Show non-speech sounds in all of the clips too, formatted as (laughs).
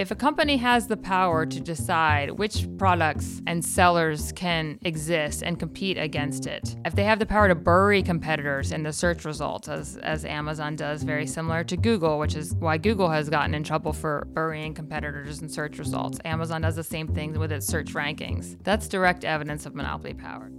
If a company has the power to decide which products and sellers can exist and compete against it, if they have the power to bury competitors in the search results, as, as Amazon does, very similar to Google, which is why Google has gotten in trouble for burying competitors in search results. Amazon does the same thing with its search rankings. That's direct evidence of monopoly power.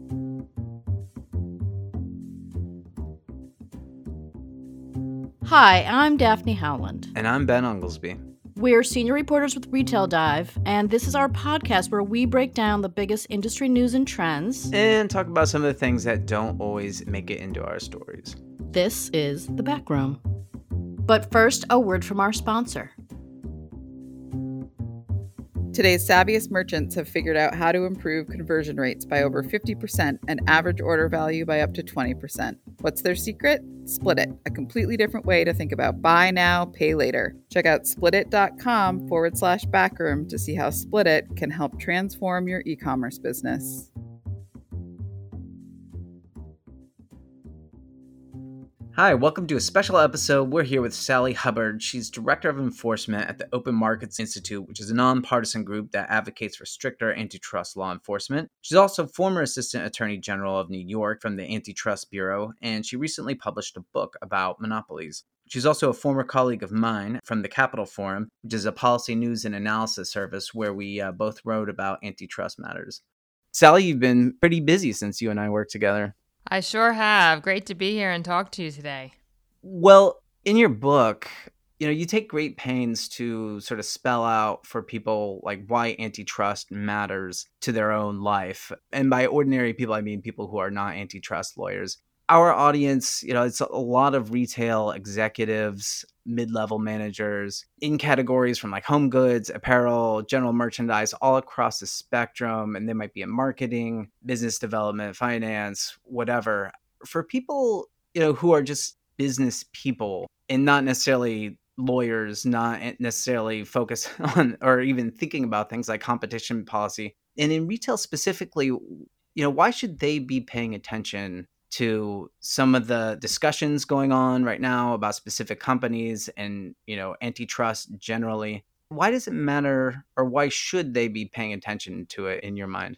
Hi, I'm Daphne Howland. And I'm Ben Unglesbee. We're senior reporters with Retail Dive, and this is our podcast where we break down the biggest industry news and trends and talk about some of the things that don't always make it into our stories. This is The Backroom. But first, a word from our sponsor. Today's savviest merchants have figured out how to improve conversion rates by over 50% and average order value by up to 20%. What's their secret? Splitit, a completely different way to think about buy now, pay later. Check out splitit.com forward slash backroom to see how Splitit can help transform your e commerce business. Hi, welcome to a special episode. We're here with Sally Hubbard. She's Director of Enforcement at the Open Markets Institute, which is a nonpartisan group that advocates for stricter antitrust law enforcement. She's also former Assistant Attorney General of New York from the Antitrust Bureau, and she recently published a book about monopolies. She's also a former colleague of mine from the Capitol Forum, which is a policy news and analysis service where we uh, both wrote about antitrust matters. Sally, you've been pretty busy since you and I worked together. I sure have. Great to be here and talk to you today. Well, in your book, you know, you take great pains to sort of spell out for people like why antitrust matters to their own life. And by ordinary people, I mean people who are not antitrust lawyers our audience, you know, it's a lot of retail executives, mid-level managers in categories from like home goods, apparel, general merchandise, all across the spectrum. And they might be in marketing, business development, finance, whatever. For people, you know, who are just business people and not necessarily lawyers, not necessarily focused (laughs) on or even thinking about things like competition policy. And in retail specifically, you know, why should they be paying attention to some of the discussions going on right now about specific companies and you know antitrust generally why does it matter or why should they be paying attention to it in your mind?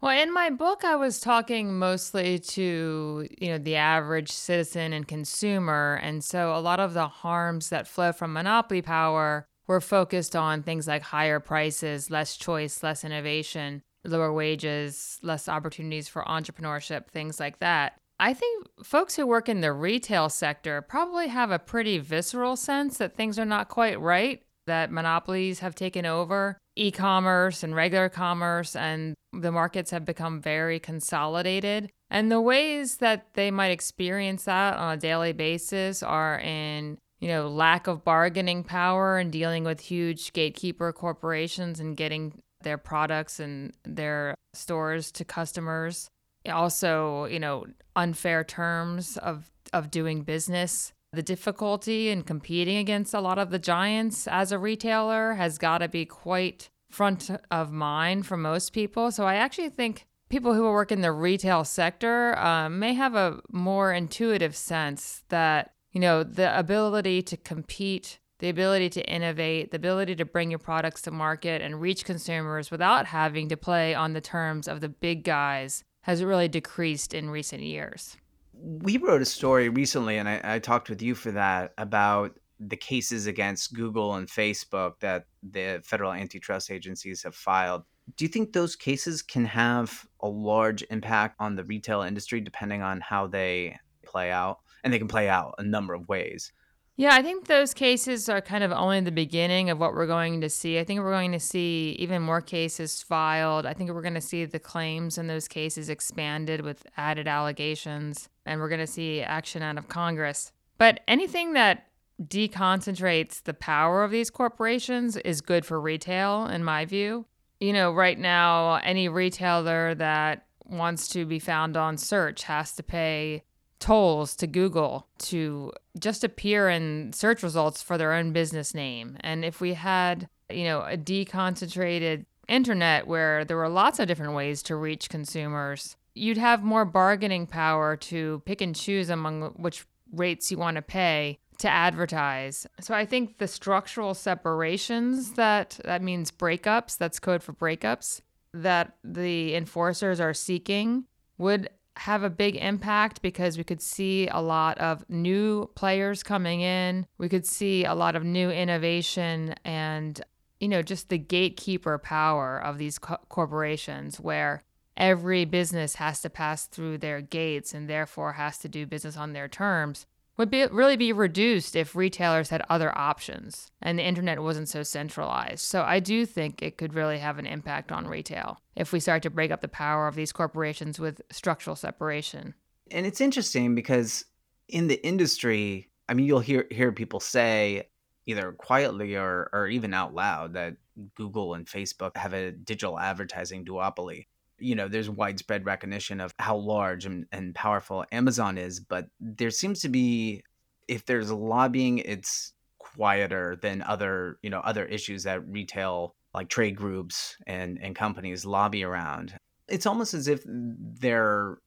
Well in my book i was talking mostly to you know the average citizen and consumer and so a lot of the harms that flow from monopoly power were focused on things like higher prices less choice less innovation lower wages less opportunities for entrepreneurship things like that I think folks who work in the retail sector probably have a pretty visceral sense that things are not quite right, that monopolies have taken over e commerce and regular commerce, and the markets have become very consolidated. And the ways that they might experience that on a daily basis are in you know, lack of bargaining power and dealing with huge gatekeeper corporations and getting their products and their stores to customers also, you know, unfair terms of of doing business. The difficulty in competing against a lot of the giants as a retailer has got to be quite front of mind for most people. So I actually think people who work in the retail sector uh, may have a more intuitive sense that you know the ability to compete the ability to innovate, the ability to bring your products to market and reach consumers without having to play on the terms of the big guys has really decreased in recent years. We wrote a story recently, and I, I talked with you for that about the cases against Google and Facebook that the federal antitrust agencies have filed. Do you think those cases can have a large impact on the retail industry depending on how they play out? And they can play out a number of ways. Yeah, I think those cases are kind of only the beginning of what we're going to see. I think we're going to see even more cases filed. I think we're going to see the claims in those cases expanded with added allegations, and we're going to see action out of Congress. But anything that deconcentrates the power of these corporations is good for retail, in my view. You know, right now, any retailer that wants to be found on search has to pay tolls to Google to just appear in search results for their own business name. And if we had, you know, a deconcentrated internet where there were lots of different ways to reach consumers, you'd have more bargaining power to pick and choose among which rates you want to pay to advertise. So I think the structural separations that that means breakups, that's code for breakups that the enforcers are seeking would have a big impact because we could see a lot of new players coming in. We could see a lot of new innovation and, you know, just the gatekeeper power of these co- corporations where every business has to pass through their gates and therefore has to do business on their terms would be really be reduced if retailers had other options and the internet wasn't so centralized. So I do think it could really have an impact on retail if we start to break up the power of these corporations with structural separation. And it's interesting because in the industry, I mean you'll hear hear people say either quietly or or even out loud that Google and Facebook have a digital advertising duopoly you know there's widespread recognition of how large and, and powerful amazon is but there seems to be if there's lobbying it's quieter than other you know other issues that retail like trade groups and and companies lobby around. It's almost as if they're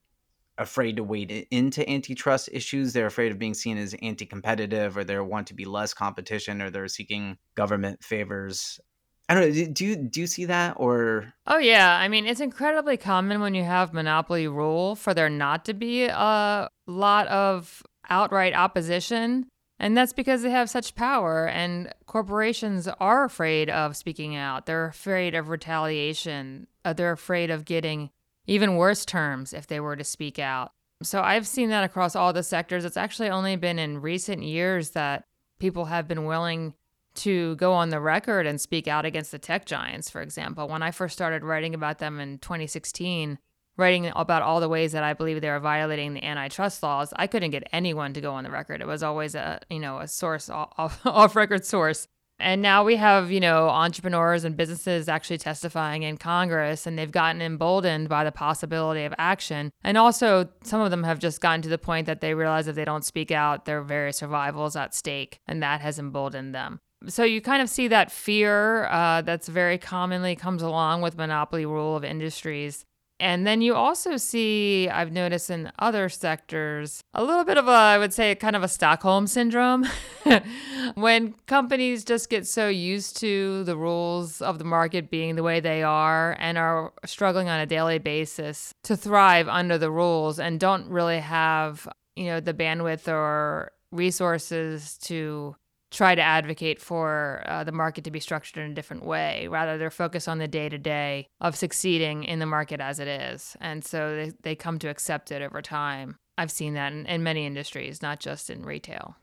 afraid to wade into antitrust issues. They're afraid of being seen as anti-competitive or they want to be less competition or they're seeking government favors I don't know. Do you do you see that or? Oh yeah, I mean it's incredibly common when you have monopoly rule for there not to be a lot of outright opposition, and that's because they have such power. And corporations are afraid of speaking out. They're afraid of retaliation. Uh, they're afraid of getting even worse terms if they were to speak out. So I've seen that across all the sectors. It's actually only been in recent years that people have been willing to go on the record and speak out against the tech giants, for example. When I first started writing about them in 2016, writing about all the ways that I believe they were violating the antitrust laws, I couldn't get anyone to go on the record. It was always a, you know, a source (laughs) off, off record source. And now we have, you know, entrepreneurs and businesses actually testifying in Congress, and they've gotten emboldened by the possibility of action. And also, some of them have just gotten to the point that they realize if they don't speak out, their very survival is at stake, and that has emboldened them so you kind of see that fear uh, that's very commonly comes along with monopoly rule of industries. And then you also see i've noticed in other sectors a little bit of a i would say kind of a stockholm syndrome. (laughs) When companies just get so used to the rules of the market being the way they are and are struggling on a daily basis to thrive under the rules and don't really have you know the bandwidth or resources to try to advocate for uh, the market to be structured in a different way. Rather, they're focused on the day to day of succeeding in the market as it is. And so they, they come to accept it over time. I've seen that in, in many industries, not just in retail.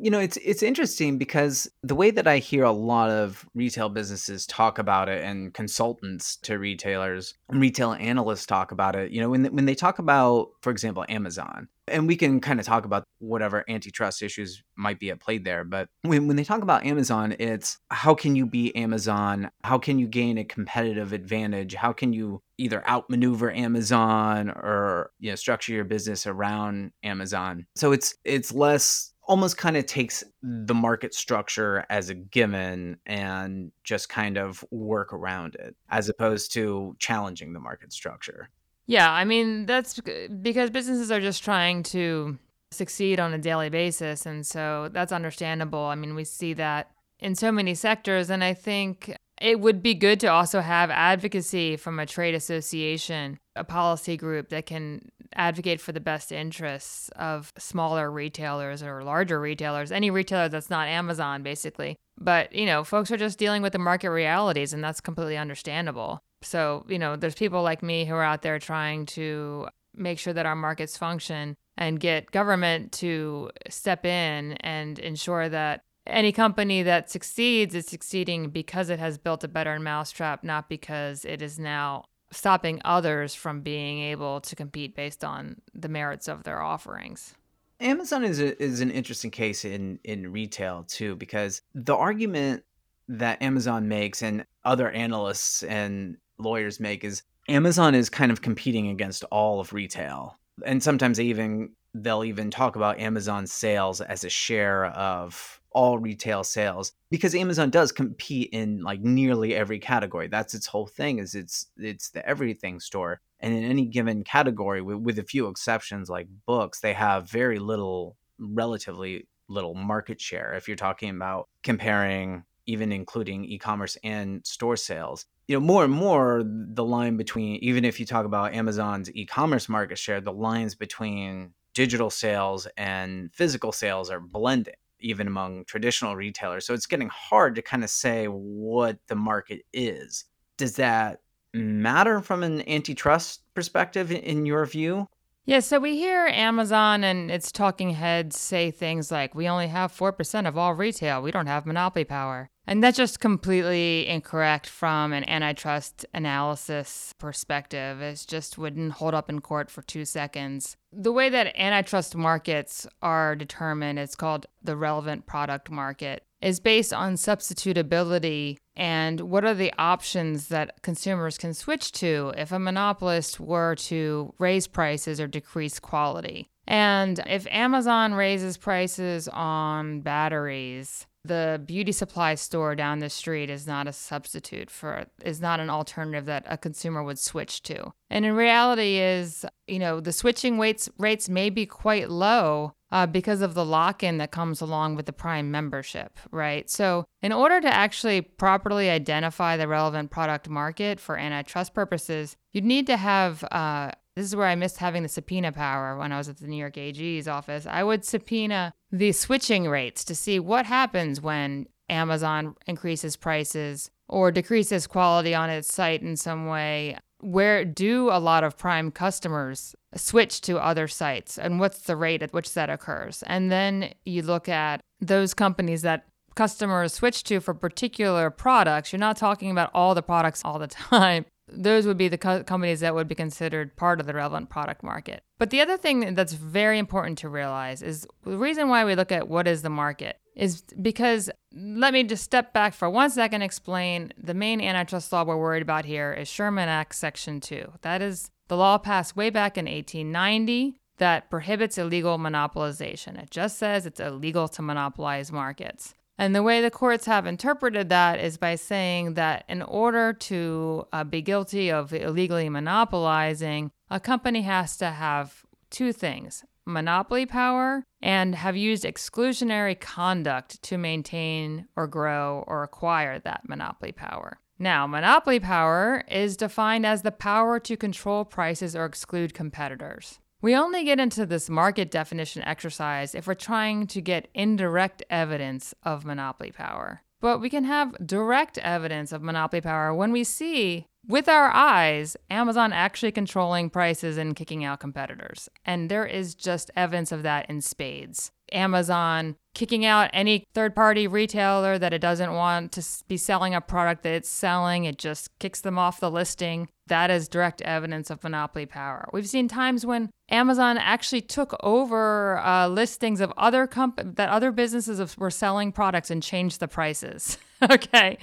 You know, it's it's interesting because the way that I hear a lot of retail businesses talk about it and consultants to retailers, retail analysts talk about it, you know, when when they talk about for example Amazon, and we can kind of talk about whatever antitrust issues might be at play there. But when, when they talk about Amazon, it's how can you be Amazon? How can you gain a competitive advantage? How can you either outmaneuver Amazon or you know structure your business around Amazon? So it's it's less almost kind of takes the market structure as a given and just kind of work around it as opposed to challenging the market structure. Yeah, I mean, that's because businesses are just trying to succeed on a daily basis. And so that's understandable. I mean, we see that in so many sectors. And I think it would be good to also have advocacy from a trade association, a policy group that can advocate for the best interests of smaller retailers or larger retailers, any retailer that's not Amazon, basically. But, you know, folks are just dealing with the market realities, and that's completely understandable. So, you know, there's people like me who are out there trying to make sure that our markets function and get government to step in and ensure that any company that succeeds is succeeding because it has built a better mousetrap, not because it is now stopping others from being able to compete based on the merits of their offerings. Amazon is a, is an interesting case in in retail too because the argument that Amazon makes and other analysts and lawyers make is Amazon is kind of competing against all of retail. And sometimes they even they'll even talk about Amazon sales as a share of all retail sales because Amazon does compete in like nearly every category. That's its whole thing is it's it's the everything store. And in any given category with, with a few exceptions like books, they have very little relatively little market share if you're talking about comparing even including e-commerce and store sales. You know more and more the line between even if you talk about amazon's e-commerce market share the lines between digital sales and physical sales are blending even among traditional retailers. So it's getting hard to kind of say what the market is. Does that matter from an antitrust perspective in your view? Yeah, so we hear Amazon and its talking heads say things like, we only have 4% of all retail, we don't have monopoly power. And that's just completely incorrect from an antitrust analysis perspective. It just wouldn't hold up in court for two seconds. The way that antitrust markets are determined, it's called the relevant product market, is based on substitutability and what are the options that consumers can switch to if a monopolist were to raise prices or decrease quality. And if Amazon raises prices on batteries, the beauty supply store down the street is not a substitute for is not an alternative that a consumer would switch to. And in reality is, you know, the switching rates rates may be quite low uh, because of the lock-in that comes along with the Prime membership, right? So, in order to actually properly identify the relevant product market for antitrust purposes, you'd need to have uh, this is where I missed having the subpoena power when I was at the New York AG's office. I would subpoena the switching rates to see what happens when Amazon increases prices or decreases quality on its site in some way. Where do a lot of Prime customers switch to other sites and what's the rate at which that occurs? And then you look at those companies that customers switch to for particular products. You're not talking about all the products all the (laughs) time those would be the co- companies that would be considered part of the relevant product market. But the other thing that's very important to realize is the reason why we look at what is the market is because let me just step back for one second explain the main antitrust law we're worried about here is Sherman Act section 2. That is the law passed way back in 1890 that prohibits illegal monopolization. It just says it's illegal to monopolize markets. And the way the courts have interpreted that is by saying that in order to uh, be guilty of illegally monopolizing, a company has to have two things monopoly power and have used exclusionary conduct to maintain or grow or acquire that monopoly power. Now, monopoly power is defined as the power to control prices or exclude competitors. We only get into this market definition exercise if we're trying to get indirect evidence of monopoly power. But we can have direct evidence of monopoly power when we see with our eyes Amazon actually controlling prices and kicking out competitors. And there is just evidence of that in spades. Amazon kicking out any third party retailer that it doesn't want to be selling a product that it's selling. It just kicks them off the listing. That is direct evidence of monopoly power. We've seen times when Amazon actually took over uh, listings of other comp- that other businesses were selling products and changed the prices. (laughs) okay,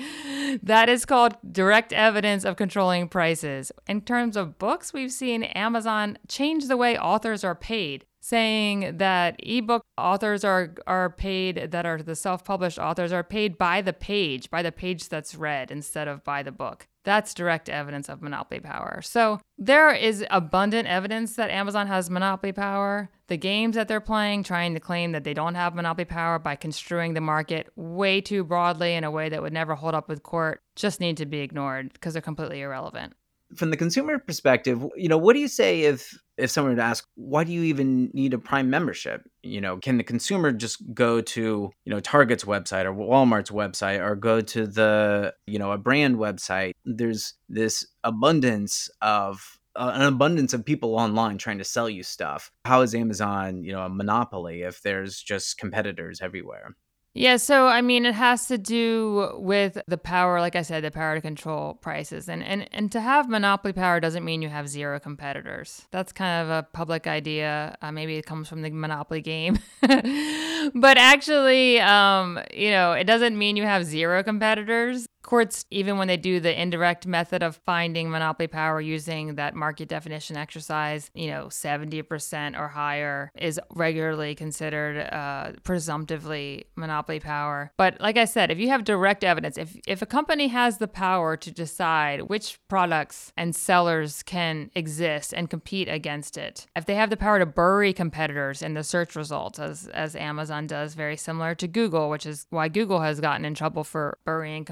that is called direct evidence of controlling prices. In terms of books, we've seen Amazon change the way authors are paid saying that ebook authors are are paid that are the self-published authors are paid by the page, by the page that's read instead of by the book. That's direct evidence of monopoly power. So there is abundant evidence that Amazon has monopoly power. The games that they're playing, trying to claim that they don't have monopoly power by construing the market way too broadly in a way that would never hold up with court, just need to be ignored because they're completely irrelevant from the consumer perspective, you know, what do you say if if someone would ask, why do you even need a Prime membership? You know, can the consumer just go to, you know, Target's website or Walmart's website or go to the, you know, a brand website? There's this abundance of uh, an abundance of people online trying to sell you stuff. How is Amazon, you know, a monopoly if there's just competitors everywhere? Yeah, so I mean, it has to do with the power, like I said, the power to control prices, and and and to have monopoly power doesn't mean you have zero competitors. That's kind of a public idea. Uh, maybe it comes from the Monopoly game, (laughs) but actually, um, you know, it doesn't mean you have zero competitors. Courts, even when they do the indirect method of finding monopoly power using that market definition exercise, you know, 70% or higher is regularly considered uh, presumptively monopoly power. But like I said, if you have direct evidence, if, if a company has the power to decide which products and sellers can exist and compete against it, if they have the power to bury competitors in the search results, as, as Amazon does, very similar to Google, which is why Google has gotten in trouble for burying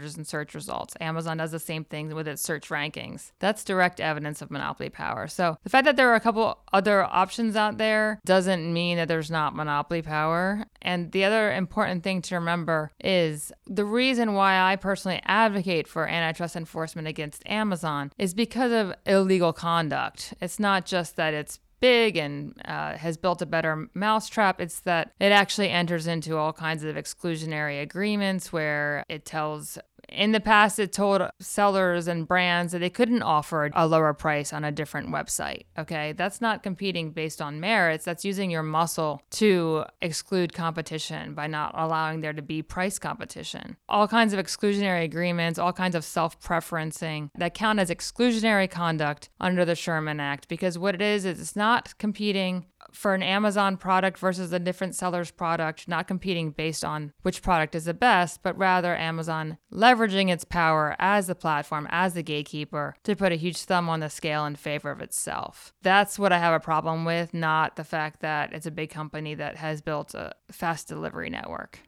competitors in search results. Amazon does the same thing with its search rankings. That's direct evidence of monopoly power. So the fact that there are a couple other options out there doesn't mean that there's not monopoly power. And the other important thing to remember is the reason why I personally advocate for antitrust enforcement against Amazon is because of illegal conduct. It's not just that it's big and uh, has built a better mousetrap. It's that it actually enters into all kinds of exclusionary agreements where it tells in the past, it told sellers and brands that they couldn't offer a lower price on a different website. Okay. That's not competing based on merits. That's using your muscle to exclude competition by not allowing there to be price competition. All kinds of exclusionary agreements, all kinds of self preferencing that count as exclusionary conduct under the Sherman Act because what it is, is it's not competing for an Amazon product versus a different seller's product, not competing based on which product is the best, but rather Amazon leveraging its power as the platform, as the gatekeeper, to put a huge thumb on the scale in favor of itself. That's what I have a problem with, not the fact that it's a big company that has built a fast delivery network.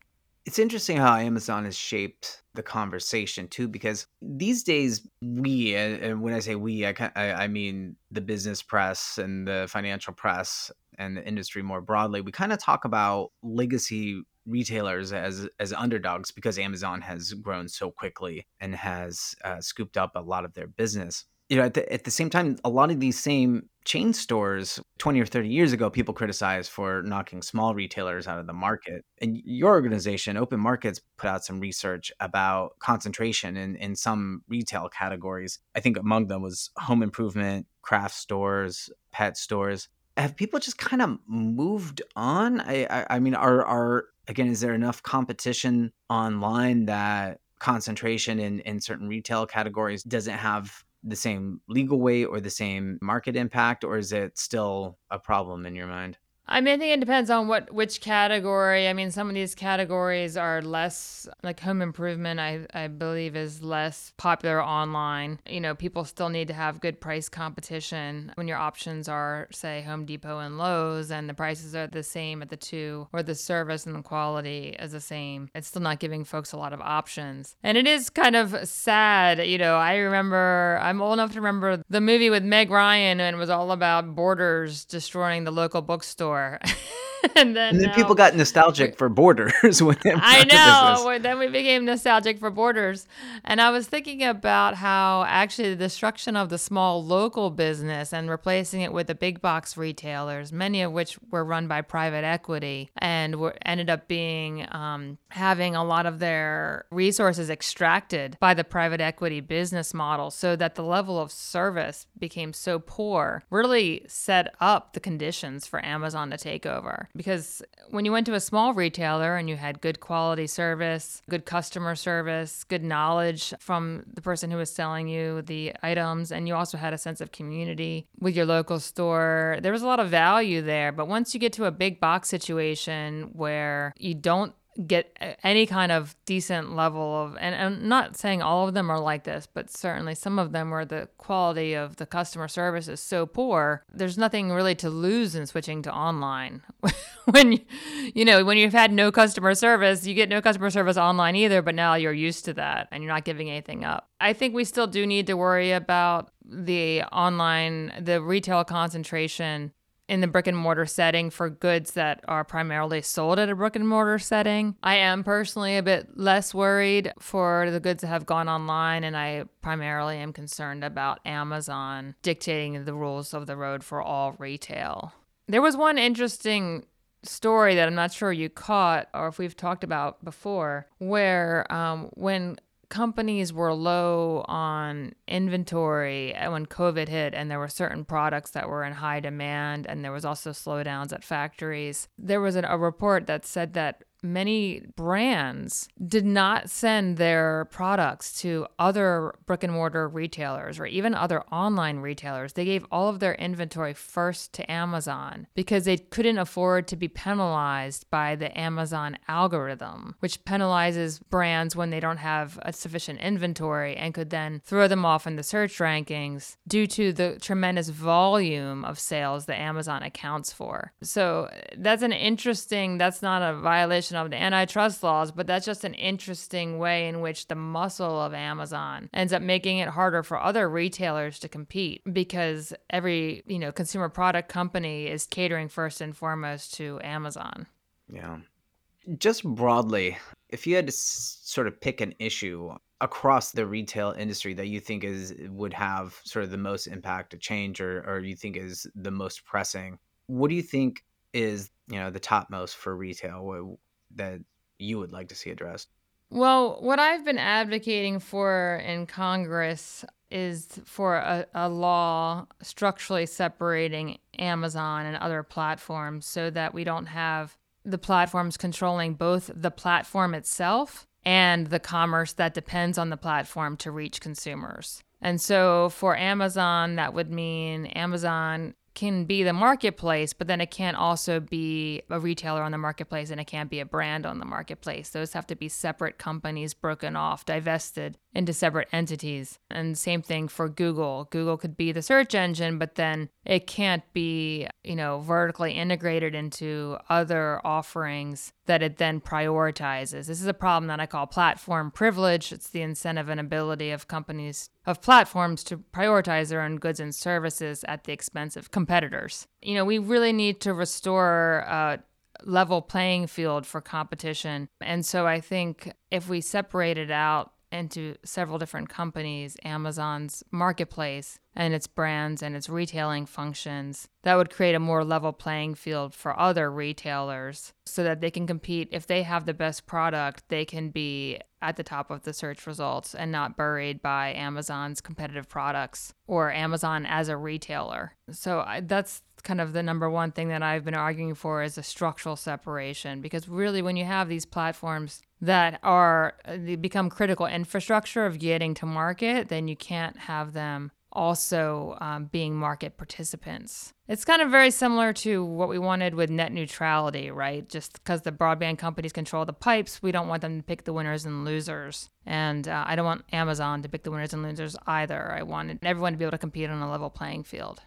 It's interesting how Amazon has shaped the conversation too, because these days we, and when I say we, I, I mean the business press and the financial press and the industry more broadly, we kind of talk about legacy retailers as as underdogs because Amazon has grown so quickly and has uh, scooped up a lot of their business. You know, at the, at the same time, a lot of these same chain stores 20 or 30 years ago people criticized for knocking small retailers out of the market. And your organization open markets put out some research about concentration in, in some retail categories. I think among them was home improvement craft stores pet stores have people just kind of moved on? I, I, I mean, are are again, is there enough competition online that concentration in in certain retail categories doesn't have the same legal weight or the same market impact, or is it still a problem in your mind? I mean, I think it depends on what which category. I mean, some of these categories are less like home improvement. I I believe is less popular online. You know, people still need to have good price competition when your options are say Home Depot and Lowe's, and the prices are the same at the two, or the service and the quality is the same. It's still not giving folks a lot of options, and it is kind of sad. You know, I remember I'm old enough to remember the movie with Meg Ryan, and it was all about Borders destroying the local bookstore store. (laughs) and then, and then people got nostalgic for borders (laughs) when I know. Then we became nostalgic for borders. And I was thinking about how actually the destruction of the small local business and replacing it with the big box retailers, many of which were run by private equity and were ended up being um, having a lot of their resources extracted by the private equity business model so that the level of service became so poor, really set up the conditions for Amazon to take over because when you went to a small retailer and you had good quality service, good customer service, good knowledge from the person who was selling you the items, and you also had a sense of community with your local store, there was a lot of value there. But once you get to a big box situation where you don't get any kind of decent level of and I'm not saying all of them are like this but certainly some of them where the quality of the customer service is so poor there's nothing really to lose in switching to online. (laughs) When you know when you've had no customer service you get no customer service online either but now you're used to that and you're not giving anything up. I think we still do need to worry about the online the retail concentration in the brick and mortar setting for goods that are primarily sold at a brick and mortar setting. I am personally a bit less worried for the goods that have gone online, and I primarily am concerned about Amazon dictating the rules of the road for all retail. There was one interesting story that I'm not sure you caught or if we've talked about before, where um, when companies were low on inventory uh, when COVID hit, and there were certain products that were in high demand, and there was also slowdowns at factories. There was an, a report that said that many brands did not send their products to other brick and mortar retailers or even other online retailers. They gave all of their inventory first to Amazon because they couldn't afford to be penalized by the Amazon algorithm, which penalizes brands when they don't have a sufficient inventory and could then throw them off in the search rankings due to the tremendous volume of sales that Amazon accounts for. So that's an interesting, that's not a violation of the antitrust laws, but that's just an interesting way in which the muscle of Amazon ends up making it harder for other retailers to compete because every, you know, consumer product company is catering first and foremost to Amazon. Yeah. Just broadly, if you had to sort of pick an issue across the retail industry that you think is would have sort of the most impact to change or, or you think is the most pressing, what do you think is, you know, the topmost for retail that you would like to see addressed? Well, what I've been advocating for in Congress is for a, a, law structurally separating Amazon and other platforms so that we don't have the platforms controlling both the platform itself and the commerce that depends on the platform to reach consumers. And so for Amazon, that would mean Amazon can be the marketplace, but then it can't also be a retailer on the marketplace and it can't be a brand on the marketplace. Those have to be separate companies broken off, divested into separate entities. And same thing for Google. Google could be the search engine, but then it can't be, you know, vertically integrated into other offerings that it then prioritizes. This is a problem that I call platform privilege. It's the incentive and ability of companies of platforms to prioritize their own goods and services at the expense of competitors. You know, we really need to restore a level playing field for competition. And so I think if we separate it out into several different companies, Amazon's marketplace and its brands and its retailing functions, that would create a more level playing field for other retailers so that they can compete. If they have the best product, they can be at the top of the search results and not buried by Amazon's competitive products or Amazon as a retailer. So I, that's kind of the number one thing that I've been arguing for is a structural separation because really when you have these platforms that are they become critical infrastructure of getting to market, then you can't have them also um, being market participants. It's kind of very similar to what we wanted with net neutrality, right? Just because the broadband companies control the pipes, we don't want them to pick the winners and losers. And uh, I don't want Amazon to pick the winners and losers either. I wanted everyone to be able to compete on a level playing field.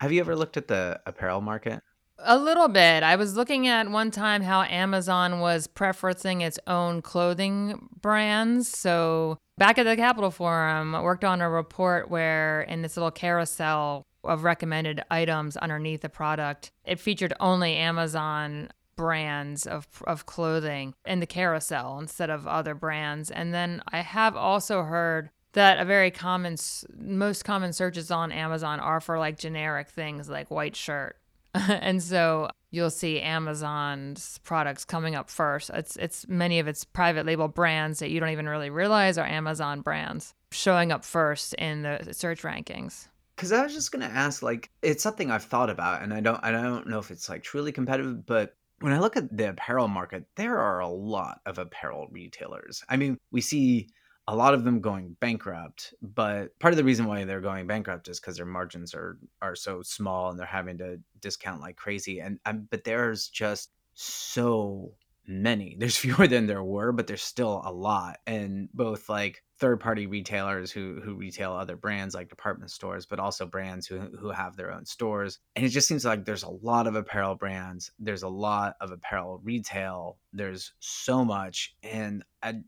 Have you ever looked at the apparel market? A little bit. I was looking at one time how Amazon was preferencing its own clothing brands. So, back at the Capitol Forum, I worked on a report where in this little carousel of recommended items underneath the product, it featured only Amazon brands of of clothing in the carousel instead of other brands. And then I have also heard that a very common most common searches on Amazon are for like generic things like white shirt. (laughs) and so you'll see Amazon's products coming up first. It's it's many of its private label brands that you don't even really realize are Amazon brands showing up first in the search rankings. Cuz I was just going to ask like it's something I've thought about and I don't I don't know if it's like truly competitive but when I look at the apparel market, there are a lot of apparel retailers. I mean, we see a lot of them going bankrupt but part of the reason why they're going bankrupt is because their margins are are so small and they're having to discount like crazy and um, but there's just so many. (laughs) There's fewer than there were but there's still a lot and both like third party retailers who who retail other brands like department stores but also brands who who have their own stores and it just seems like there's a lot of apparel brands there's a lot of apparel retail there's so much and I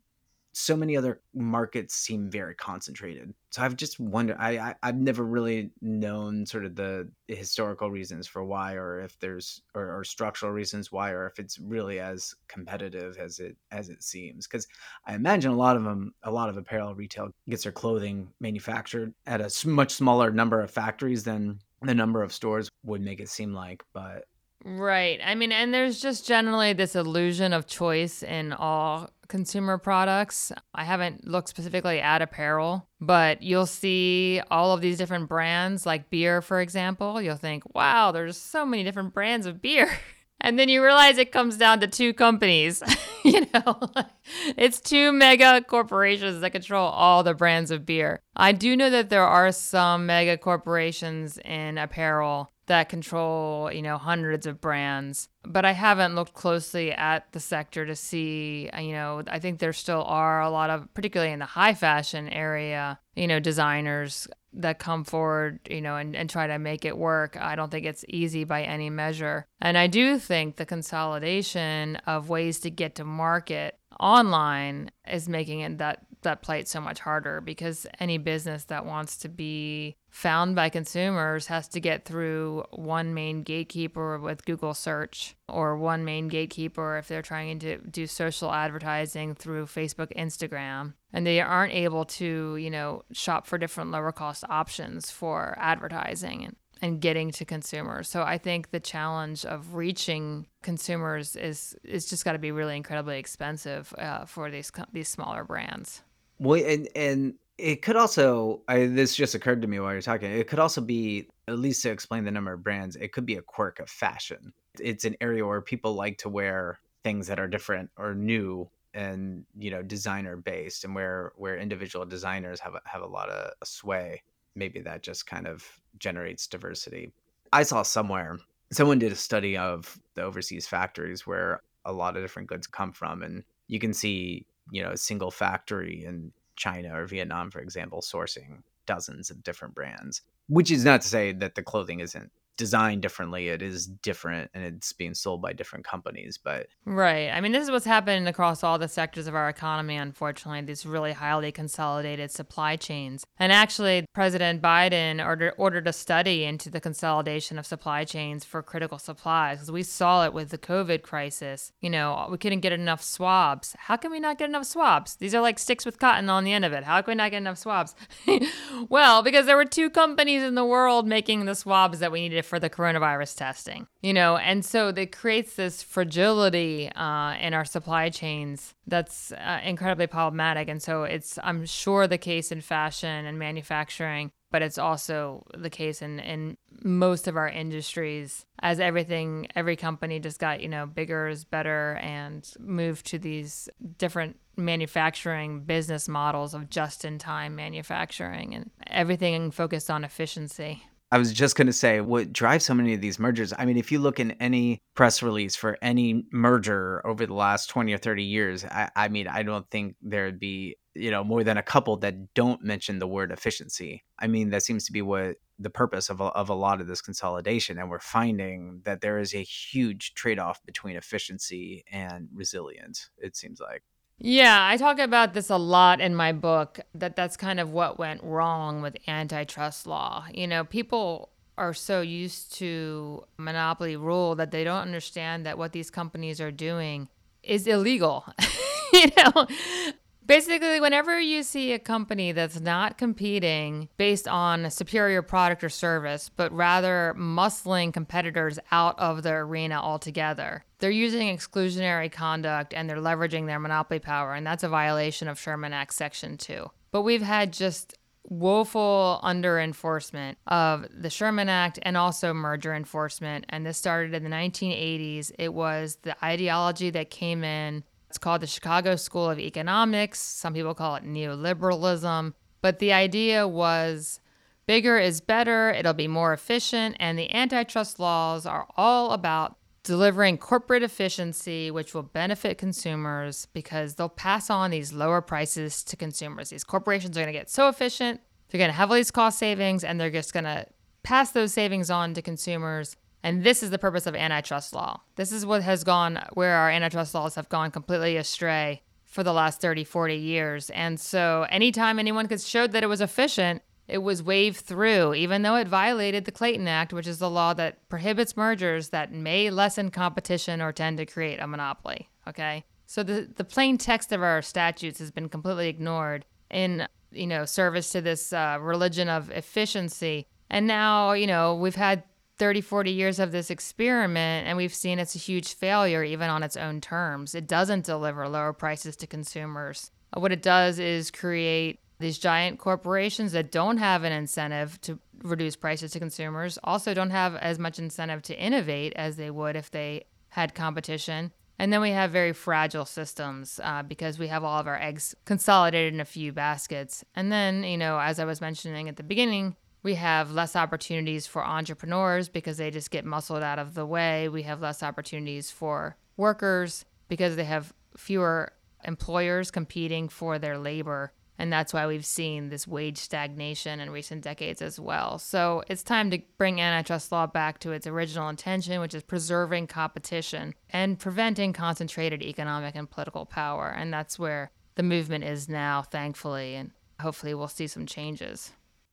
so many other markets seem very concentrated. So I've just wondered. I, I have never really known sort of the historical reasons for why, or if there's or, or structural reasons why, or if it's really as competitive as it as it seems. Because I imagine a lot of them, a lot of apparel retail gets their clothing manufactured at a much smaller number of factories than the number of stores would make it seem like. But Right. I mean, and there's just generally this illusion of choice in all consumer products. I haven't looked specifically at apparel, but you'll see all of these different brands, like beer, for example. You'll think, wow, there's so many different brands of beer. (laughs) and then you realize it comes down to two companies. (laughs) you know, (laughs) it's two mega corporations that control all the brands of beer. I do know that there are some mega corporations in apparel that control, you know, hundreds of brands. But I haven't looked closely at the sector to see, you know, I think there still are a lot of, particularly in the high fashion area, you know, designers that come forward, you know, and, and try to make it work. I don't think it's easy by any measure. And I do think the consolidation of ways to get to market online is making it that that plight so much harder because any business that wants to be found by consumers has to get through one main gatekeeper with Google search or one main gatekeeper if they're trying to do social advertising through Facebook, Instagram. And they aren't able to, you know, shop for different lower cost options for advertising and, and getting to consumers. So I think the challenge of reaching consumers is is just got to be really incredibly expensive uh, for these these smaller brands. Well, and and it could also I, this just occurred to me while you're talking. It could also be at least to explain the number of brands. It could be a quirk of fashion. It's an area where people like to wear things that are different or new and you know designer based and where where individual designers have have a lot of sway maybe that just kind of generates diversity i saw somewhere someone did a study of the overseas factories where a lot of different goods come from and you can see you know a single factory in China or Vietnam, for example, sourcing dozens of different brands. Which is not to say that the clothing isn't designed differently it is different and it's being sold by different companies but right i mean this is what's happening across all the sectors of our economy unfortunately these really highly consolidated supply chains. And actually president biden ordered, ordered a study into the consolidation of supply chains for critical supplies because we saw it with the covid crisis. You know we couldn't get enough swabs. How can we not get enough swabs? These are like sticks with cotton on the end of it. How can we not get enough swabs? (laughs) Well because there were two companies in the world making the swabs that we needed for the coronavirus testing, you know, and so it creates this fragility uh, in our supply chains that's uh, incredibly problematic. And so it's, I'm sure, the case in fashion and manufacturing, but it's also the case in, in most of our industries as everything, every company just got, you know, bigger is better and moved to these different manufacturing business models of just in time manufacturing and everything focused on efficiency. I was just going to say what drives so many of these mergers. I mean, if you look in any press release for any merger over the last 20 or 30 years, I, I mean, I don't think there'd be, you know, more than a couple that don't mention the word efficiency. I mean, that seems to be what the purpose of a, of a lot of this consolidation. And we're finding that there is a huge trade off between efficiency and resilience, it seems like. Yeah, I talk about this a lot in my book that that's kind of what went wrong with antitrust law. You know, people are so used to monopoly rule that they don't understand that what these companies are doing is illegal. (laughs) you know, Basically, whenever you see a company that's not competing based on a superior product or service, but rather muscling competitors out of the arena altogether, they're using exclusionary conduct and they're leveraging their monopoly power, and that's a violation of Sherman Act Section 2. But we've had just woeful under enforcement of the Sherman Act and also merger enforcement. And this started in the 1980s. It was the ideology that came in it's called the Chicago School of Economics. Some people call it neoliberalism. But the idea was bigger is better, it'll be more efficient, and the antitrust laws are all about delivering corporate efficiency, which will benefit consumers because they'll pass on these lower prices to consumers. These corporations are going to get so efficient, they're going to have all these cost savings, and they're just going to pass those savings on to consumers and this is the purpose of antitrust law. This is what has gone where our antitrust laws have gone completely astray for the last 30, 40 years. And so anytime anyone could show that it was efficient, it was waved through, even though it violated the Clayton Act, which is the law that prohibits mergers that may lessen competition or tend to create a monopoly. Okay. So the, the plain text of our statutes has been completely ignored in, you know, service to this uh, religion of efficiency. And now, you know, we've had 30, 40 years of this experiment, and we've seen it's a huge failure even on its own terms. It doesn't deliver lower prices to consumers. What it does is create these giant corporations that don't have an incentive to reduce prices to consumers, also don't have as much incentive to innovate as they would if they had competition. And then we have very fragile systems uh, because we have all of our eggs consolidated in a few baskets. And then, you know, as I was mentioning at the beginning, we have less opportunities for entrepreneurs because they just get muscled out of the way. We have less opportunities for workers because they have fewer employers competing for their labor. And that's why we've seen this wage stagnation in recent decades as well. So it's time to bring antitrust law back to its original intention, which is preserving competition and preventing concentrated economic and political power. And that's where the movement is now, thankfully. And hopefully we'll see some changes.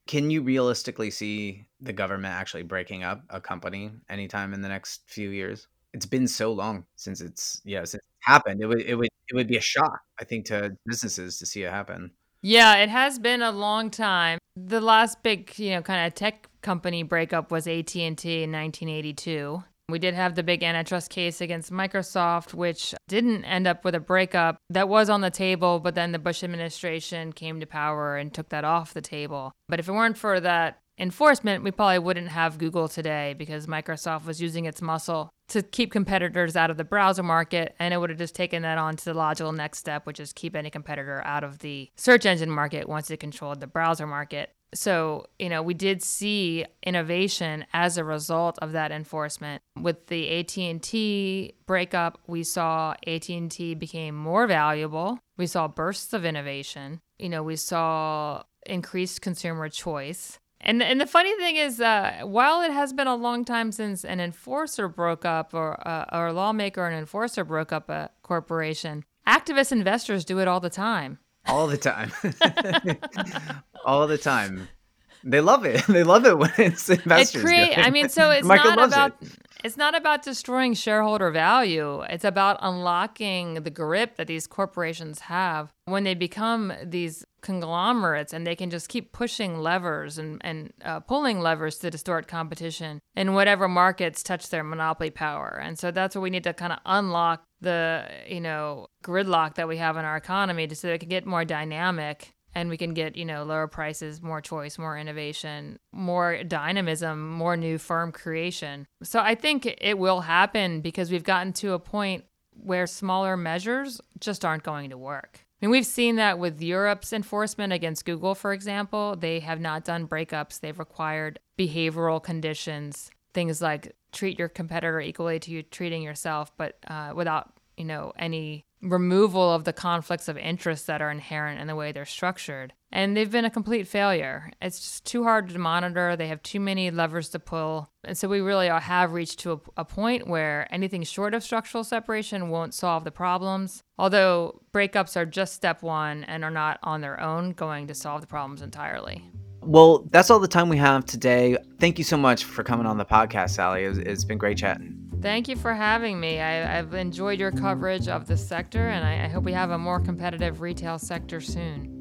Can you realistically see the government actually breaking up a company anytime in the next few years? It's been so long since it's yeah since happened. It would it would it would be a shock I think to businesses to see it happen. Yeah, it has been a long time. The last big, you know, kind of tech company breakup was AT&T in 1982. We did have the big antitrust case against Microsoft, which didn't end up with a breakup. That was on the table, but then the Bush administration came to power and took that off the table. But if it weren't for that enforcement, we probably wouldn't have Google today because Microsoft was using its muscle to keep competitors out of the browser market. And it would have just taken that on to the logical next step, which is keep any competitor out of the search engine market once it controlled the browser market. So, you know, we did see innovation as a result of that enforcement. With the AT&T breakup, we saw AT&T became more valuable. We saw bursts of innovation. You know, we saw increased consumer choice. And and the funny thing is, uh, while it has been a long time since an enforcer broke up, or uh, or a lawmaker or an enforcer broke up a corporation, activist investors do it all the time. All the time, (laughs) all the time. They love it. (laughs) They love it when it's investors. It create. I mean, so it's not about. It. It's not about destroying shareholder value. It's about unlocking the grip that these corporations have when they become these conglomerates and they can just keep pushing levers and, and uh, pulling levers to distort competition in whatever markets touch their monopoly power. And so that's what we need to kind of unlock the, you know, gridlock that we have in our economy just so that it can get more dynamic and we can get, you know, lower prices, more choice, more innovation, more dynamism, more new firm creation. So I think it will happen because we've gotten to a point where smaller measures just aren't going to work. I mean, we've seen that with Europe's enforcement against Google, for example. They have not done breakups, they've required behavioral conditions, things like treat your competitor equally to you treating yourself, but uh, without, you know, any removal of the conflicts of interest that are inherent in the way they're structured. And they've been a complete failure. It's just too hard to monitor. They have too many levers to pull. And so we really have reached to a, a, point where anything short of structural separation won't solve the problems. Although breakups are just step one and are not on their own going to solve the problems entirely. Well, that's all the time we have today. Thank you so much for coming on the podcast, Sally. it's, it's been great chatting. Thank you for having me. I, have enjoyed your coverage of the sector, and I, I hope we have a more competitive retail sector soon.